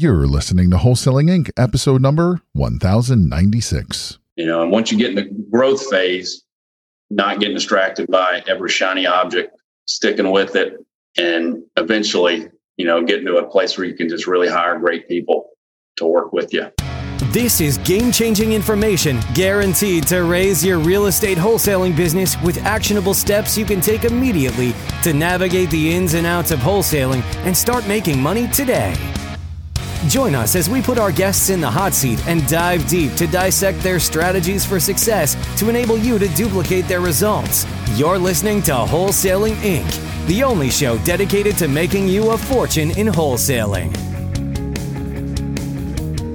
You're listening to Wholesaling Inc., episode number 1096. You know, and once you get in the growth phase, not getting distracted by every shiny object, sticking with it, and eventually, you know, getting to a place where you can just really hire great people to work with you. This is game changing information guaranteed to raise your real estate wholesaling business with actionable steps you can take immediately to navigate the ins and outs of wholesaling and start making money today. Join us as we put our guests in the hot seat and dive deep to dissect their strategies for success to enable you to duplicate their results. You're listening to Wholesaling Inc., the only show dedicated to making you a fortune in wholesaling.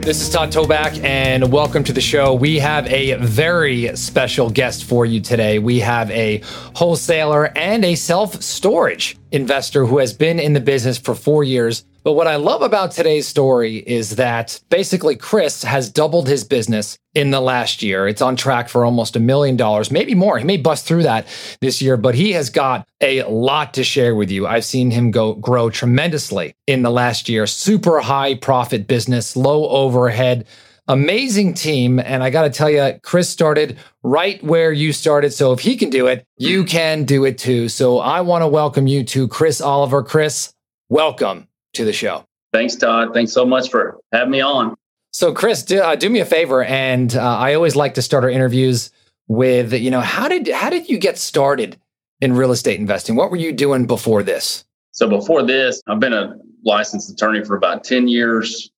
This is Todd Toback, and welcome to the show. We have a very special guest for you today. We have a wholesaler and a self storage investor who has been in the business for four years but what I love about today's story is that basically Kris has doubled his business in the last year. It's on track for almost a million dollars, maybe more. He may bust through that this year, but he has got a lot to share with you. I've seen him go grow tremendously in the last year. Super high profit business, low overhead, amazing team. And I got to tell you, Kris started right where you started. So if he can do it, you can do it too. So I want to welcome you to Kris Oliver. Kris, welcome to the show. Thanks, Todd. Thanks so much for having me on. So, Kris, do, uh, do me a favor, and uh, I always like to start our interviews with, you know, how did how did you get started in real estate investing? What were you doing before this? So, before this, I've been a licensed attorney for about ten years.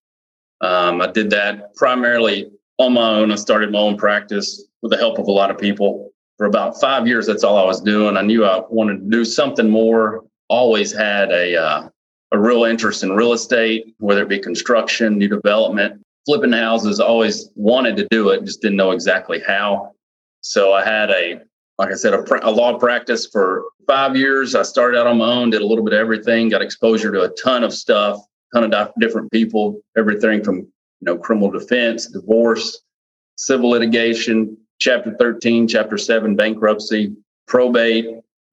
Um, I did that primarily on my own. I started my own practice with the help of a lot of people. For about five years, that's all I was doing. I knew I wanted to do something more. Always had a uh, a real interest in real estate, whether it be construction, new development, flipping houses. Always wanted to do it, just didn't know exactly how. So I had a, like I said, a, a law practice for five years. I started out on my own, did a little bit of everything, got exposure to a ton of stuff, ton of different people, everything from you know criminal defense, divorce, civil litigation, Chapter 13, Chapter 7, bankruptcy, probate.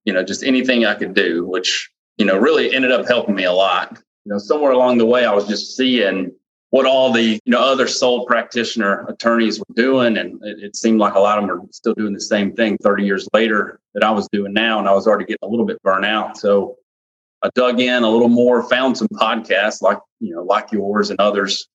You know, just anything I could do, which you know, really ended up helping me a lot. You know, somewhere along the way, I was just seeing what all the you know other sole practitioner attorneys were doing, and it, it, seemed like a lot of them are still doing the same thing 30 years later that I was doing now, and I was already getting a little bit burnt out. So I dug in a little more, found some podcasts like you know like yours and others,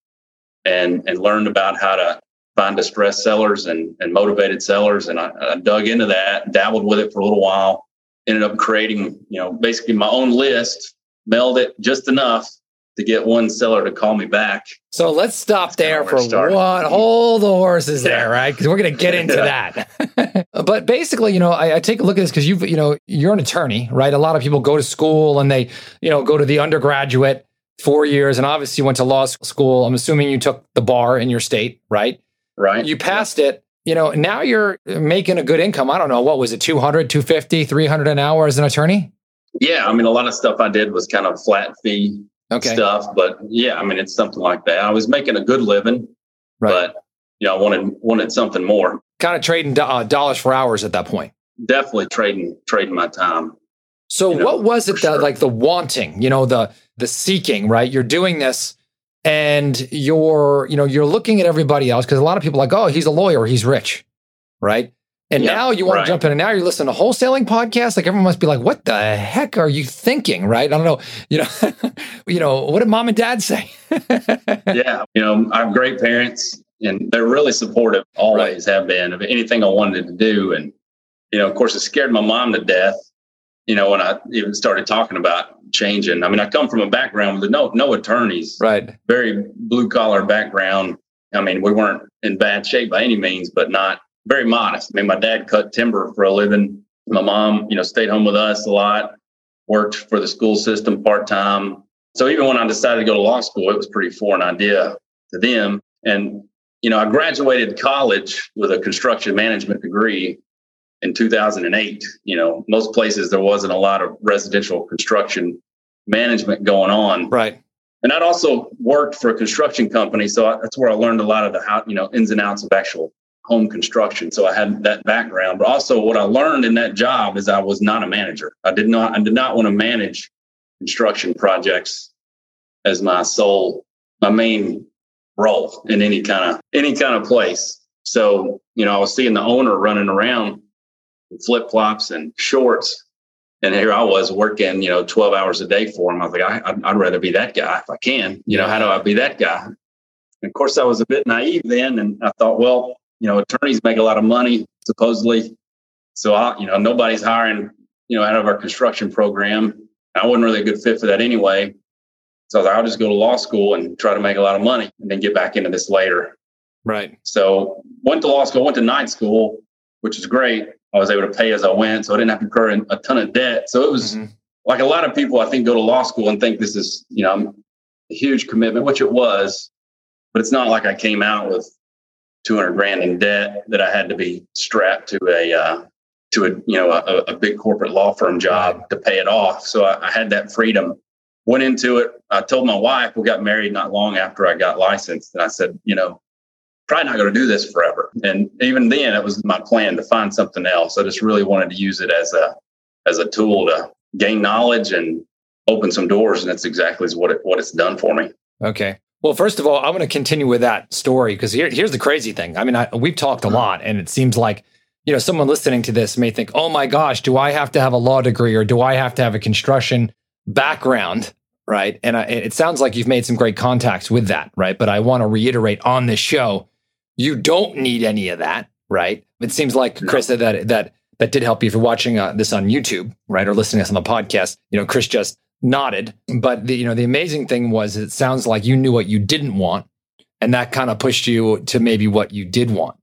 and and learned about how to find distressed sellers and and motivated sellers, and I, I dug into that, dabbled with it for a little while ended up creating, you know, basically my own list, mailed it just enough to get one seller to call me back. So let's stop That's there for one. Hold the horses yeah. there, right? Because we're going to get into that. but basically, you know, I, I, take a look at this because you've, you know, you're an attorney, right? A lot of people go to school and they, you know, go to the undergraduate four years, and obviously you went to law school. I'm assuming you took the bar in your state, right? Right. You passed yeah. it you know, now you're making a good income. I don't know, what was it, 200, 250, 300 an hour as an attorney? Yeah. I mean, a lot of stuff I did was kind of flat fee okay. stuff, but yeah, I mean, it's something like that. I was making a good living, right. but you know, I wanted, wanted something more. Kind of trading uh, dollars for hours at that point. Definitely trading, trading my time. So you know, what was it that sure. like the wanting, you know, the, the seeking, right? You're doing this and you're you know you're looking at everybody else because a lot of people are like oh he's a lawyer he's rich. Right? And yep, now you want right. to jump in and now you're listening to wholesaling podcasts like everyone must be like what the heck are you thinking? Right? I don't know. You know you know what did mom and dad say? Yeah you know i have great parents and they're really supportive always right. have been of anything i wanted to do and you know of course it scared my mom to death you know, when I even started talking about changing. I mean, I come from a background with no no attorneys, right? Very blue collar background. I mean, we weren't in bad shape by any means, but not very modest. I mean, my dad cut timber for a living. My mom, you know, stayed home with us a lot, worked for the school system part time. So even when I decided to go to law school, it was pretty foreign idea to them. And you know, I graduated college with a construction management degree in 2008. You know, most places there wasn't a lot of residential construction management going on. Right. And I'd also worked for a construction company, so that's where I learned a lot of the how you know ins and outs of actual home construction. So I had that background, but also what I learned in that job is I was not a manager. I did not I did not want to manage construction projects as my sole my main role in any kind of any kind of place. So, you know, I was seeing the owner running around flip flops and shorts. And here I was working, you know, 12 hours a day for him. I was like, I, would rather be that guy if I can. You know, how do I be that guy? And of course, I was a bit naive then. And I thought, well, you know, attorneys make a lot of money, supposedly. So, I, you know, nobody's hiring, you know, out of our construction program. I wasn't really a good fit for that anyway. So I was like, I'll just go to law school and try to make a lot of money and then get back into this later. Right. So went to law school, went to night school, which is great. I was able to pay as I went, so I didn't have to incur a ton of debt. So it was mm-hmm. like a lot of people, I think, go to law school and think this is, you know, a huge commitment, which it was, but it's not like I came out with 200 grand in debt that I had to be strapped to a, uh, to a, you know, a, a, big corporate law firm job to pay it off. So I, I had that freedom went into it. I told my wife, we got married not long after I got licensed. And I said, you know, probably not going to do this forever. And even then it was my plan to find something else. I just really wanted to use it as a, as a tool to gain knowledge and open some doors. And that's exactly what it, what it's done for me. Okay. Well, first of all, I'm going to continue with that story because here, here's the crazy thing. I mean, I, we've talked a mm-hmm. lot and it seems like, you know, someone listening to this may think, oh my gosh, do I have to have a law degree or do I have to have a construction background right? And I, it sounds like you've made some great contacts with that, right? But I want to reiterate on this show, you don't need any of that, right? It seems like Kris that that that did help you if you're watching uh, this on YouTube, right, or listening to us on the podcast. You know, Kris just nodded, but the, you know the amazing thing was it sounds like you knew what you didn't want, and that kind of pushed you to maybe what you did want.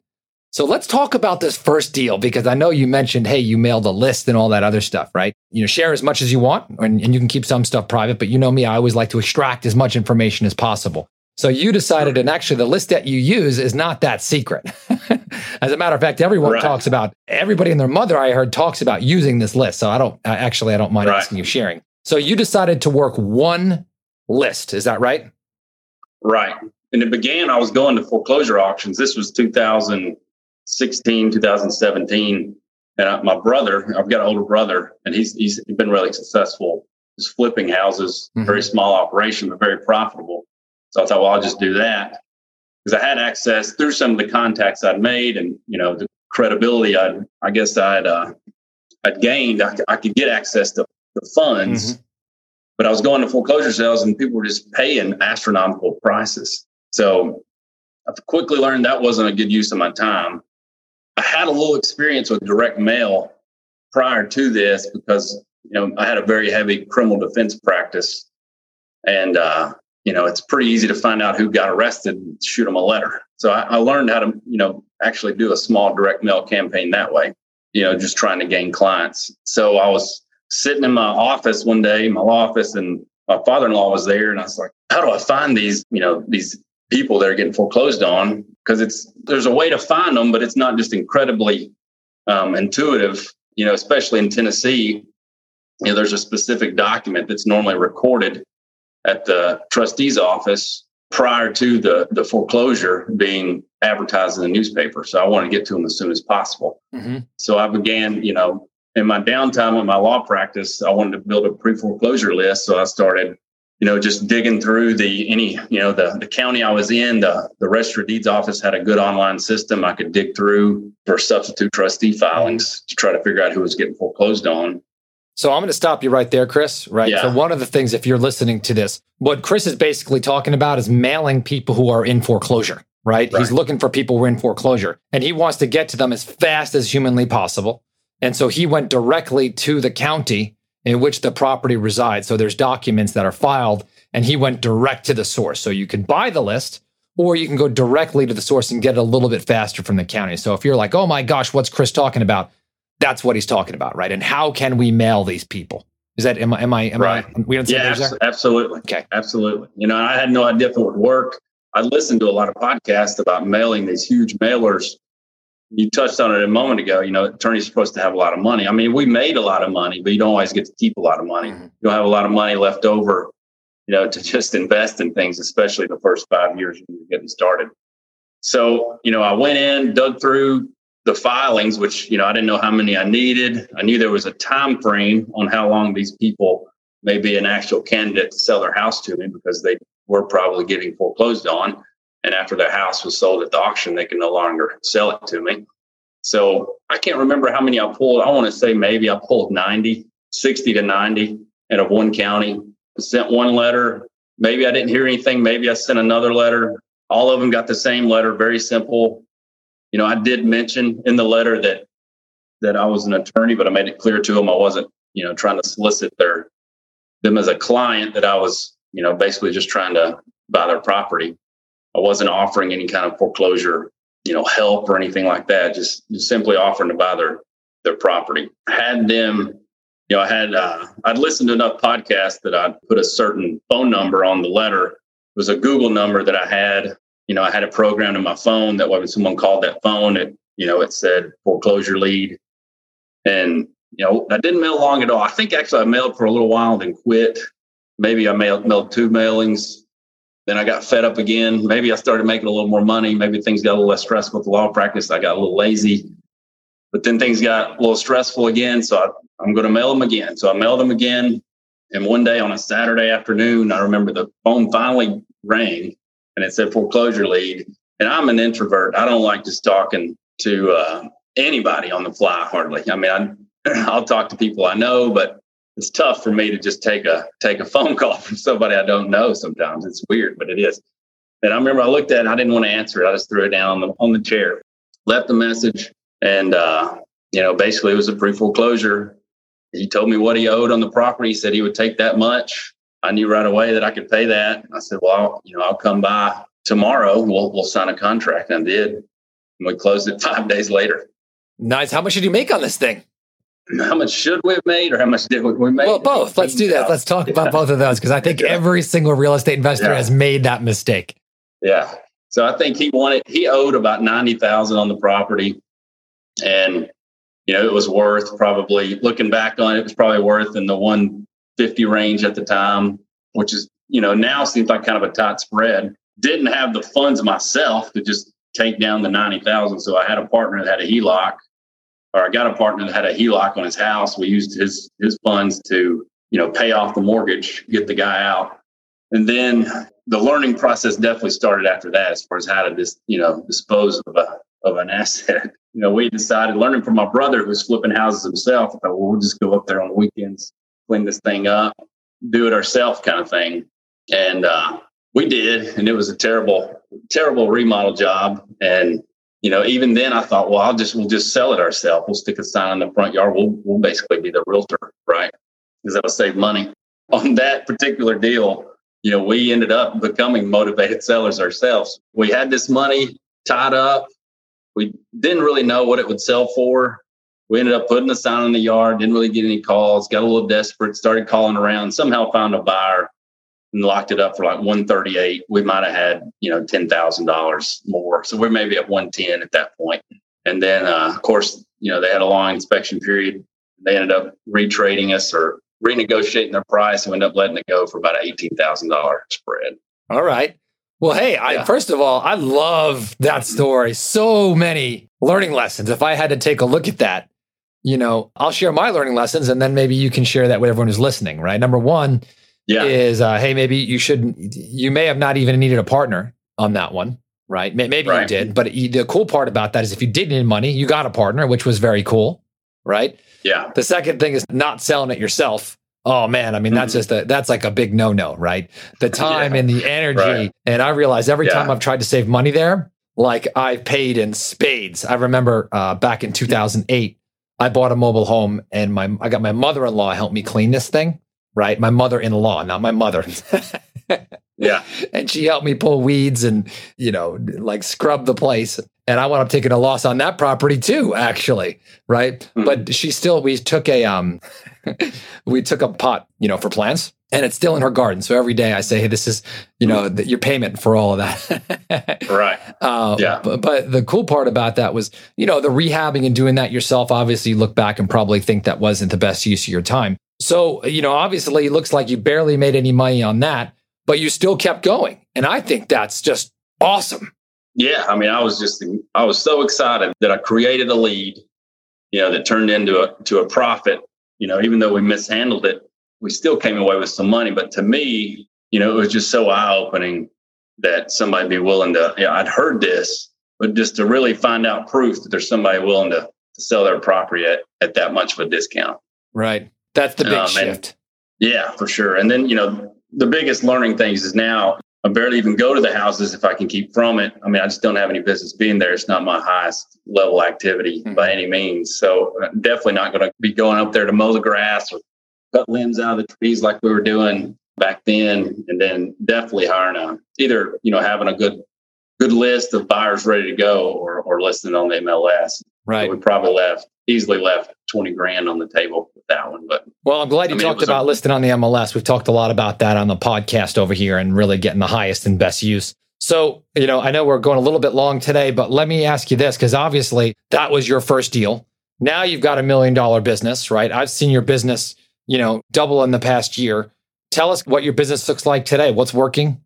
So let's talk about this first deal because I know you mentioned, hey, you mailed a list and all that other stuff, right? You know, share as much as you want and, and you can keep some stuff private, but you know me, I always like to extract as much information as possible. So you decided, and actually the list that you use is not that secret. as a matter of fact, everyone right. talks about, everybody and their mother I heard talks about using this list. So I don't, actually, I don't mind right. asking you sharing. So you decided to work one list. Is that right? Right. And it began, I was going to foreclosure auctions. This was 2000- 16, 2017. And I, my brother, I've got an older brother, and he's he's been really successful. He's flipping houses, mm-hmm. very small operation, but very profitable. So I thought, well, I'll just do that because I had access through some of the contacts I'd made, and you know the credibility I I guess I'd uh, I'd gained. I, I could get access to the funds, mm-hmm. but I was going to foreclosure sales, and people were just paying astronomical prices. So I quickly learned that wasn't a good use of my time. I had a little experience with direct mail prior to this because you know I had a very heavy criminal defense practice, and uh, you know it's pretty easy to find out who got arrested and shoot them a letter. So I, I learned how to you know actually do a small direct mail campaign that way. You know, just trying to gain clients. So I was sitting in my office one day, my law office, and my father-in-law was there, and I was like, "How do I find these? You know, these people that are getting foreclosed on because it's there's a way to find them, but it's not just incredibly um, intuitive. You know, especially in Tennessee, you know, there's a specific document that's normally recorded at the trustee's office prior to the the foreclosure being advertised in the newspaper. So I wanted to get to them as soon as possible. Mm-hmm. So I began, you know, in my downtime in my law practice, I wanted to build a pre foreclosure list. So I started you know, just digging through the any, you know, the the county I was in, the the register deeds office had a good online system I could dig through for substitute trustee filings to try to figure out who was getting foreclosed on. So I'm going to stop you right there, Kris. Right. Yeah. So one of the things, if you're listening to this, what Kris is basically talking about is mailing people who are in foreclosure. Right? right. He's looking for people who are in foreclosure, and he wants to get to them as fast as humanly possible. And so he went directly to the county in which the property resides. So there's documents that are filed, and he went direct to the source. So you can buy the list, or you can go directly to the source and get it a little bit faster from the county. So if you're like, oh my gosh, what's Kris talking about? That's what he's talking about, right? And how can we mail these people? Is that am I am I am right. I we don't yeah, abs- absolutely. Okay. Absolutely. You know, I had no idea if it would work. I listened to a lot of podcasts about mailing these huge mailers you touched on it a moment ago. You know, attorneys are supposed to have a lot of money. I mean, we made a lot of money, but you don't always get to keep a lot of money. Mm-hmm. You don't have a lot of money left over, you know, to just invest in things, especially the first five years when you're getting started. So, you know, I went in, dug through the filings, which, you know, I didn't know how many I needed. I knew there was a time frame on how long these people may be an actual candidate to sell their house to me because they were probably getting foreclosed on. And after their house was sold at the auction, they could no longer sell it to me. So I can't remember how many I pulled. I want to say maybe I pulled 90, 60 to 90 out of one county. Sent one letter. Maybe I didn't hear anything. Maybe I sent another letter. All of them got the same letter, very simple. You know, I did mention in the letter that that I was an attorney, but I made it clear to them I wasn't, you know, trying to solicit their them as a client. That I was, you know, basically just trying to buy their property. I wasn't offering any kind of foreclosure, you know, help or anything like that. Just, just simply offering to buy their their property. Had them, you know, I had uh, I'd listened to enough podcasts that I'd put a certain phone number on the letter. It was a Google number that I had. You know, I had it programmed in my phone that when someone called that phone, it you know it said foreclosure lead, and you know I didn't mail long at all. I think actually I mailed for a little while, then quit. Maybe I mailed mailed two mailings then I got fed up again. Maybe I started making a little more money. Maybe things got a little less stressful with the law practice. I got a little lazy. But then things got a little stressful again. So I, am going to mail them again. So I mailed them again. And one day on a Saturday afternoon, I remember the phone finally rang and it said foreclosure lead. And I'm an introvert. I don't like just talking to uh, anybody on the fly hardly. I mean, I, I'll talk to people I know, but it's tough for me to just take a take a phone call from somebody I don't know. Sometimes it's weird, but it is. And I remember I looked at it. I didn't want to answer it. I just threw it down on the on the chair, left the message, and uh, you know, basically it was a pre foreclosure. He told me what he owed on the property. He said he would take that much. I knew right away that I could pay that. I said, "Well, I'll, you know, I'll come by tomorrow. We'll we'll sign a contract." And I did. And we closed it five days later. Nice. How much did you make on this thing? how much should we have made or how much did we make? Well, both. Let's do that. Let's talk about both of those because I think yeah. every single real estate investor yeah. has made that mistake. Yeah. So I think he wanted he owed about ninety thousand on the property, and you know it was worth probably looking back on it, it was probably worth in the one fifty range at the time, which is you know now seems like kind of a tight spread. Didn't have the funds myself to just take down the ninety thousand, so I had a partner that had a HELOC or I got a partner that had a HELOC on his house. We used his his funds to you know pay off the mortgage, get the guy out, and then the learning process definitely started after that as far as how to dis, you know dispose of a of an asset. You know, we decided learning from my brother who was flipping houses himself. I thought, well, we'll just go up there on the weekends, clean this thing up, do it ourselves, kind of thing. And uh, we did, and it was a terrible, terrible remodel job. And you know, even then I thought, well, I'll just we'll just sell it ourselves. We'll stick a sign in the front yard. We'll we'll basically be the realtor, right? Because that will save money. On that particular deal, you know, we ended up becoming motivated sellers ourselves. We had this money tied up. We didn't really know what it would sell for. We ended up putting a sign in the yard, didn't really get any calls, got a little desperate, started calling around, somehow found a buyer and locked it up for like 138 we might have had you know $10000 more so we're maybe at 110 at that point. and then uh, of course you know they had a long inspection period. They ended up retrading us or renegotiating their price and we ended up letting it go for about an $18000 spread. All right. Well hey yeah. I, first of all i love that story. So many learning lessons. If i had to take a look at that you know i'll share my learning lessons and then maybe you can share that with everyone who's listening right number one yeah. is uh, hey maybe you shouldn't, you may have not even needed a partner on that one right maybe right. you did but the cool part about that is if you did need money you got a partner which was very cool right yeah the second thing is not selling it yourself oh man i mean mm-hmm. that's just a that's like a big no-no right the time yeah. and the energy right. and i realize every yeah. time i've tried to save money there like I've paid in spades i remember uh, back in 2008 i bought a mobile home and my i got my mother-in-law help me clean this thing right? My mother in law, not my mother. yeah. And she helped me pull weeds and, you know, like scrub the place. And I wound up taking a loss on that property too, actually. Right. Mm-hmm. But she still, we took a, um, we took a pot, you know, for plants and it's still in her garden. So every day I say, Hey, this is, you know, the, your payment for all of that. right. Uh, yeah. But, but, the cool part about that was, you know, the rehabbing and doing that yourself. Obviously, you look back and probably think that wasn't the best use of your time. So, you know, obviously it looks like you barely made any money on that, but you still kept going. And I think that's just awesome. Yeah. I mean, I was just, I was so excited that I created a lead, you know, that turned into a, to a profit. You know, even though we mishandled it, we still came away with some money. But to me, you know, it was just so eye opening that somebody be willing to, yeah, I'd heard this, but just to really find out proof that there's somebody willing to, to sell their property at, at that much of a discount. Right. That's the big um, shift. yeah, for sure. And then, you know, the biggest learning things is now I barely even go to the houses if I can keep from it. I mean, I just don't have any business being there. It's not my highest level activity mm-hmm. by any means. So I'm uh, definitely not going to be going up there to mow the grass or cut limbs out of the trees like we were doing back then. And then definitely hiring a either you know having a good good list of buyers ready to go or or listing on the MLS. Right. So we probably left easily left 20 grand on the table with that one. But well, I'm glad you I mean, talked about a, listing on the MLS. We've talked a lot about that on the podcast over here and really getting the highest and best use. So, you know, I know we're going a little bit long today, but let me ask you this because obviously that was your first deal. Now you've got a million dollar business, right? I've seen your business, you know, double in the past year. Tell us what your business looks like today. What's working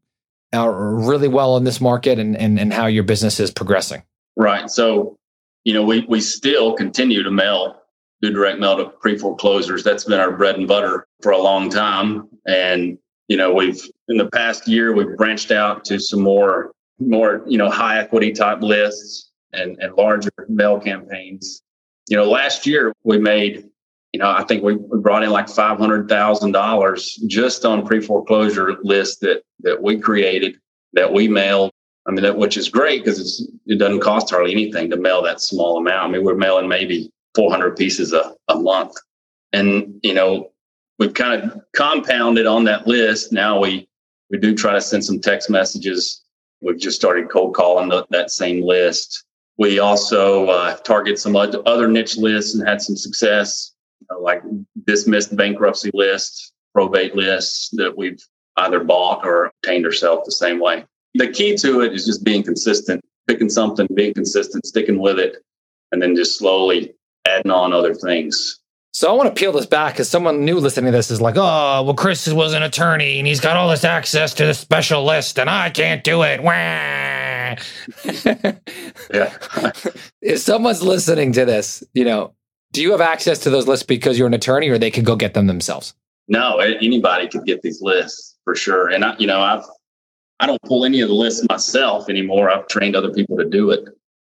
uh, really well in this market and, and, and how your business is progressing. Right. So you know, we, we still continue to mail, do direct mail to pre foreclosures. That's been our bread and butter for a long time. And, you know, we've, in the past year, we've branched out to some more, more, you know, high equity type lists and, and larger mail campaigns. You know, last year we made, you know, I think we, we brought in like $500,000 just on pre foreclosure lists that, that we created that we mailed I mean, that, which is great because it doesn't cost hardly anything to mail that small amount. I mean, we're mailing maybe 400 pieces a, a month. And, you know, we've kind of compounded on that list. Now we, we do try to send some text messages. We've just started cold calling the, that same list. We also uh, target some other niche lists and had some success, you know, like dismissed bankruptcy lists, probate lists that we've either bought or obtained ourselves the same way the key to it is just being consistent, picking something, being consistent, sticking with it, and then just slowly adding on other things. So I want to peel this back because someone new listening to this is like, oh, well, Kris was an attorney and he's got all this access to the special list and I can't do it. yeah. if someone's listening to this, you know, do you have access to those lists because you're an attorney or they could go get them themselves? No, anybody could get these lists for sure. And I, you know, I've I don't pull any of the lists myself anymore. I've trained other people to do it.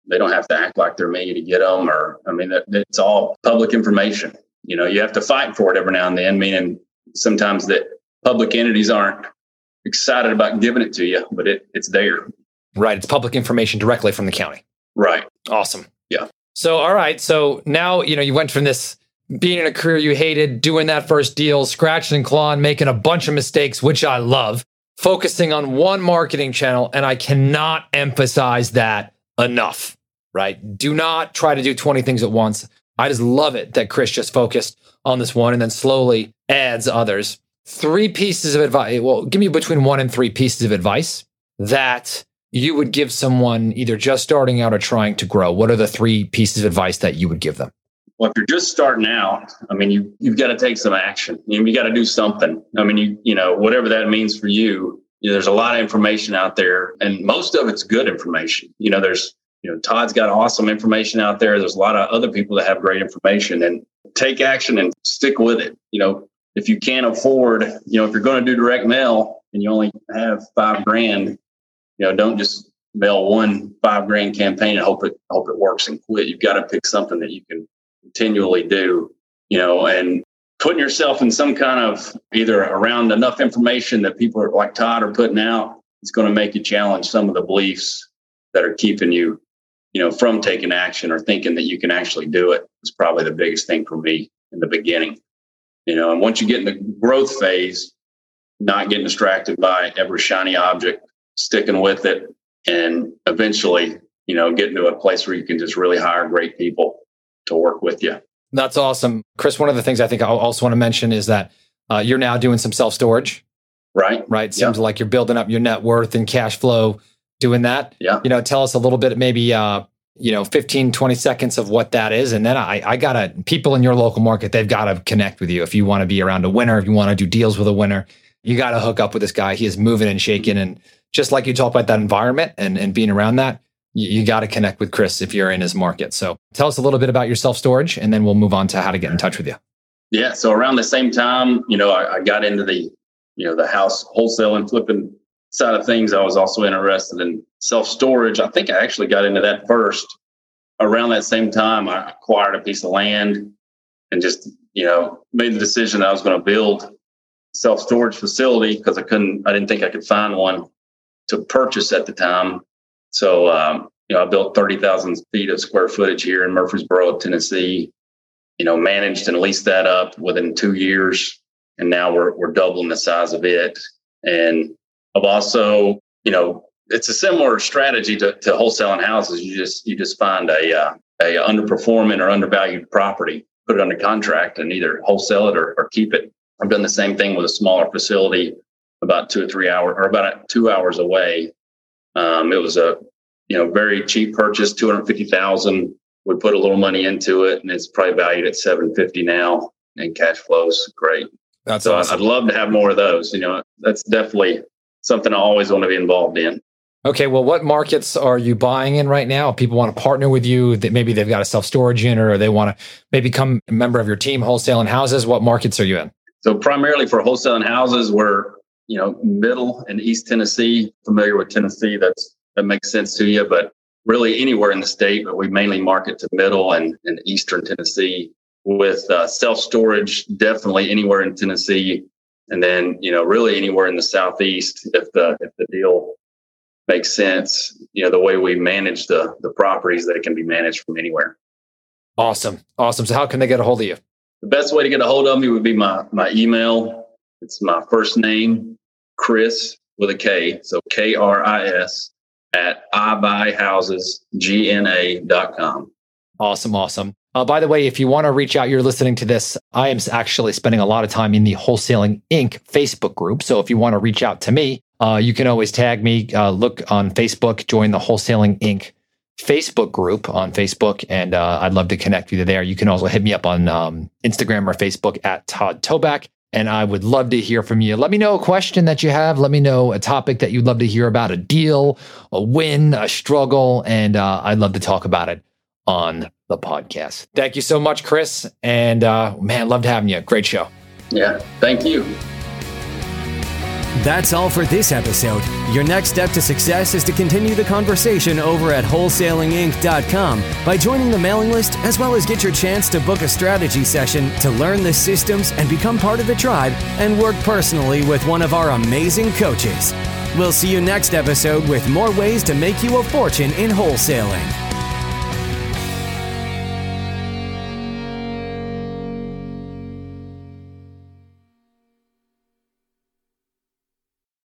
They don't have to act like they're me to get them, or I mean, it's all public information. You know, you have to fight for it every now and then. Meaning, sometimes that public entities aren't excited about giving it to you, but it, it's there. Right. It's public information directly from the county. Right. Awesome. Yeah. So, all right. So now, you know, you went from this being in a career you hated, doing that first deal, scratching and clawing, making a bunch of mistakes, which I love, focusing on one marketing channel. And I cannot emphasize that enough, right? Do not try to do 20 things at once. I just love it that Kris just focused on this one and then slowly adds others. Three pieces of advice. Well, give me between one and three pieces of advice that you would give someone either just starting out or trying to grow. What are the three pieces of advice that you would give them? Well, if you're just starting out, I mean, you you've got to take some action. You, you got to do something. I mean, you you know whatever that means for you. you know, there's a lot of information out there, and most of it's good information. You know, there's you know Todd's got awesome information out there. There's a lot of other people that have great information, and take action and stick with it. You know, if you can't afford, you know, if you're going to do direct mail and you only have five grand, you know, don't just mail one five grand campaign and hope it hope it works and quit. You've got to pick something that you can continually do, you know, and putting yourself in some kind of either around enough information that people are, like Todd are putting out, it's going to make you challenge some of the beliefs that are keeping you, you know, from taking action or thinking that you can actually do it. Is probably the biggest thing for me in the beginning. You know, and once you get in the growth phase, not getting distracted by every shiny object, sticking with it, and eventually, you know, getting to a place where you can just really hire great people to work with you. That's awesome. Kris, one of the things I think I also want to mention is that uh, you're now doing some self storage. Right. Right. Seems yeah. like you're building up your net worth and cash flow doing that. Yeah. You know, tell us a little bit, maybe, uh, you know, 15, 20 seconds of what that is. And then I, I got to, people in your local market, they've got to connect with you. If you want to be around a winner, if you want to do deals with a winner, you got to hook up with this guy. He is moving and shaking. And just like you talk about that environment and, and being around that, you, you got to connect with Kris if you're in his market. So tell us a little bit about your self storage, and then we'll move on to how to get in touch with you. Yeah. So around the same time, you know, I, I got into the you know, the house wholesale and flipping side of things, I was also interested in self storage. I think I actually got into that first. Around that same time, I acquired a piece of land and just, you know, made the decision I was going to build self storage facility because I couldn't, I didn't think I could find one to purchase at the time. So, um, you know, I built 30,000 feet of square footage here in Murfreesboro, Tennessee, you know, managed and leased that up within two years. And now we're, we're doubling the size of it. And I've also, you know, it's a similar strategy to, to wholesaling houses. You just you just find a uh, a underperforming or undervalued property, put it under contract, and either wholesale it or, or keep it. I've done the same thing with a smaller facility, about two or three hours or about two hours away. Um, it was a you know very cheap purchase, two hundred fifty thousand. We put a little money into it, and it's probably valued at seven fifty now, and cash flows great. That's so awesome. I'd love to have more of those. You know, that's definitely something I always want to be involved in. Okay, well, what markets are you buying in right now? People want to partner with you. That maybe they've got a self storage unit, or they want to maybe become a member of your team, wholesaling houses. What markets are you in? So primarily for wholesaling houses, we're you know middle and East Tennessee. Familiar with Tennessee? That's that makes sense to you, but really anywhere in the state. But we mainly market to middle and, and Eastern Tennessee. With uh, self storage, definitely anywhere in Tennessee and then you know really anywhere in the southeast if the if the deal makes sense you know the way we manage the the properties that it can be managed from anywhere. Awesome. Awesome. So how can they get a hold of you? The best way to get a hold of me would be my my email. It's my first name chris with a k. So k-r-i-s at ibuyhousesgna.com awesome. Awesome uh, by the way, if you want to reach out, you're listening to this. I am actually spending a lot of time in the Wholesaling Inc. Facebook group. So if you want to reach out to me, uh, you can always tag me. Uh, look on Facebook, join the Wholesaling Inc. Facebook group on Facebook, and uh, I'd love to connect you there. You can also hit me up on um, Instagram or Facebook at Todd Toback, and I would love to hear from you. Let me know a question that you have. Let me know a topic that you'd love to hear about, a deal, a win, a struggle, and uh, I'd love to talk about it on the podcast. Thank you so much, Kris. And uh, man, loved having you. Great show. Yeah, thank you. That's all for this episode. Your next step to success is to continue the conversation over at wholesalinginc.com by joining the mailing list, as well as get your chance to book a strategy session to learn the systems and become part of the tribe and work personally with one of our amazing coaches. We'll see you next episode with more ways to make you a fortune in wholesaling.